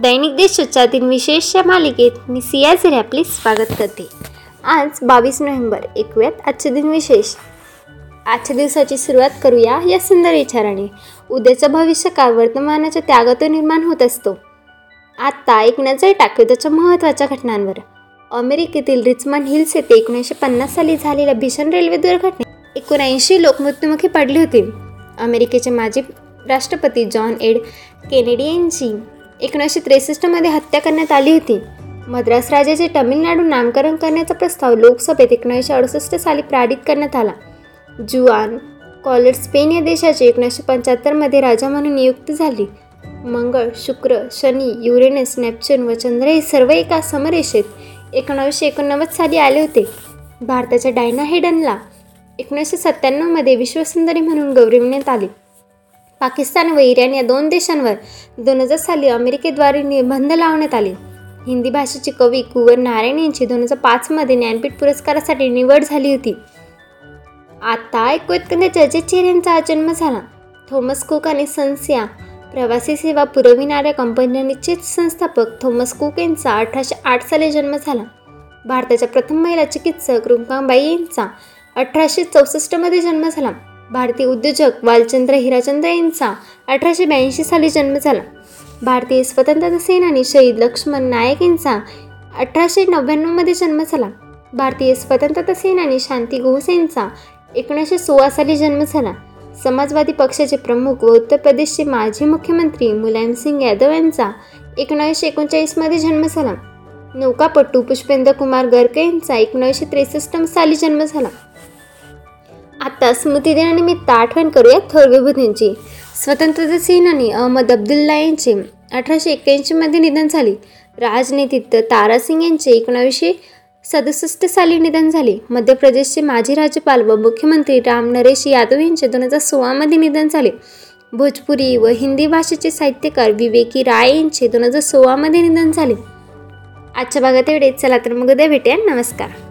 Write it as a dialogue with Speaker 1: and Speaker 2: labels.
Speaker 1: दैनिक देशोच्चातील विशेष या मालिकेत मी सिया झरे आपले स्वागत करते. आज बावीस नोव्हेंबर ऐकूयात आजचे दिन विशेष. आजच्या दिवसाची सुरुवात करूया या सुंदर विचाराने. उद्याचं भविष्य काळ वर्तमानाच्या त्यागातून निर्माण होत असतो. आत्ता एक नजर टाकू त्याच्या महत्त्वाच्या घटनांवर. अमेरिकेतील रिचमंड हिल्स येथे एकोणीसशे पन्नास साली झालेल्या भीषण रेल्वे दुर्घटनेत एकोणऐंशी लोक मृत्युमुखी पडले होते. अमेरिकेचे माजी राष्ट्रपती जॉन एड केनेडी यांची एकोणीसशे त्रेसष्टमध्ये हत्या करण्यात आली होती. मद्रास राजाचे तमिळनाडू नामकरण करण्याचा प्रस्ताव लोकसभेत एकोणीसशे अडुसष्ट साली पारित करण्यात आला. जुआन कॉलर स्पेन या देशाचे एकोणीसशे पंच्याहत्तरमध्ये राजा म्हणून नियुक्त झाली. मंगळ शुक्र शनी युरेनस नेपच्यून व चंद्र हे सर्व एका समरेषेत एकोणावीसशे एकोणनव्वद साली आले होते. भारताच्या डायना हेडनला एकोणीसशे सत्त्याण्णवमध्ये विश्वसुंदरी म्हणून गौरविण्यात आले. पाकिस्तान व इराण या दोन देशांवर दोन हजार साली अमेरिकेद्वारे निर्बंध लावण्यात आले. हिंदी भाषेचे कवी कुंवर नारायण यांची दोन हजार पाचमध्ये ज्ञानपीठ पुरस्कारासाठी निवड झाली होती. आता ऐकूयात जजेस चेर यांचा जन्म झाला. थॉमस कुक आणि सन्स या प्रवासी सेवा पुरविणाऱ्या कंपन्यांचे संस्थापक थॉमस कुक यांचा अठराशे आठ साली जन्म झाला. भारताच्या प्रथम महिला चिकित्सक रुंकाबाई यांचा अठराशे चौसष्टमध्ये जन्म झाला. भारतीय उद्योजक वालचंद्र हिराचंद्र यांचा अठराशे ब्याऐंशी साली जन्म झाला. भारतीय स्वतंत्रता सेनानी शहीद लक्ष्मण नायक यांचा अठराशे नव्याण्णवमध्ये जन्म झाला. भारतीय स्वतंत्रता सेनानी शांती घोष यांचा एकोणीसशे सोळा साली जन्म झाला. समाजवादी पक्षाचे प्रमुख व उत्तर प्रदेशचे माजी मुख्यमंत्री मुलायमसिंग यादव यांचा एकोणीसशे एकोणचाळीसमध्ये जन्म झाला. नौकापटू पुष्पेंद्र कुमार गर्ग यांचा एकोणीसशे त्रेसष्ट साली जन्म झाला. आता स्मृतिदिनानिमित्त आठवण करूया थोर विभूतींची स्वतंत्रता सेनानी अहमद अब्दुल्ला यांचे अठराशे एक्क्याऐंशीमध्ये निधन झाले. राजनीतीत तारासिंग यांचे एकोणावीसशे सदुसष्ट साली निधन झाले. मध्य प्रदेशचे माजी राज्यपाल व मुख्यमंत्री राम नरेश यादव यांचे दोन हजार सोळामध्ये निधन झाले. भोजपुरी व हिंदी भाषेचे साहित्यकार विवेकी राय यांचे दोन हजार सोळामध्ये निधन झाले. आजच्या भागात एवढे चला तर मग उद्या भेटूया. नमस्कार.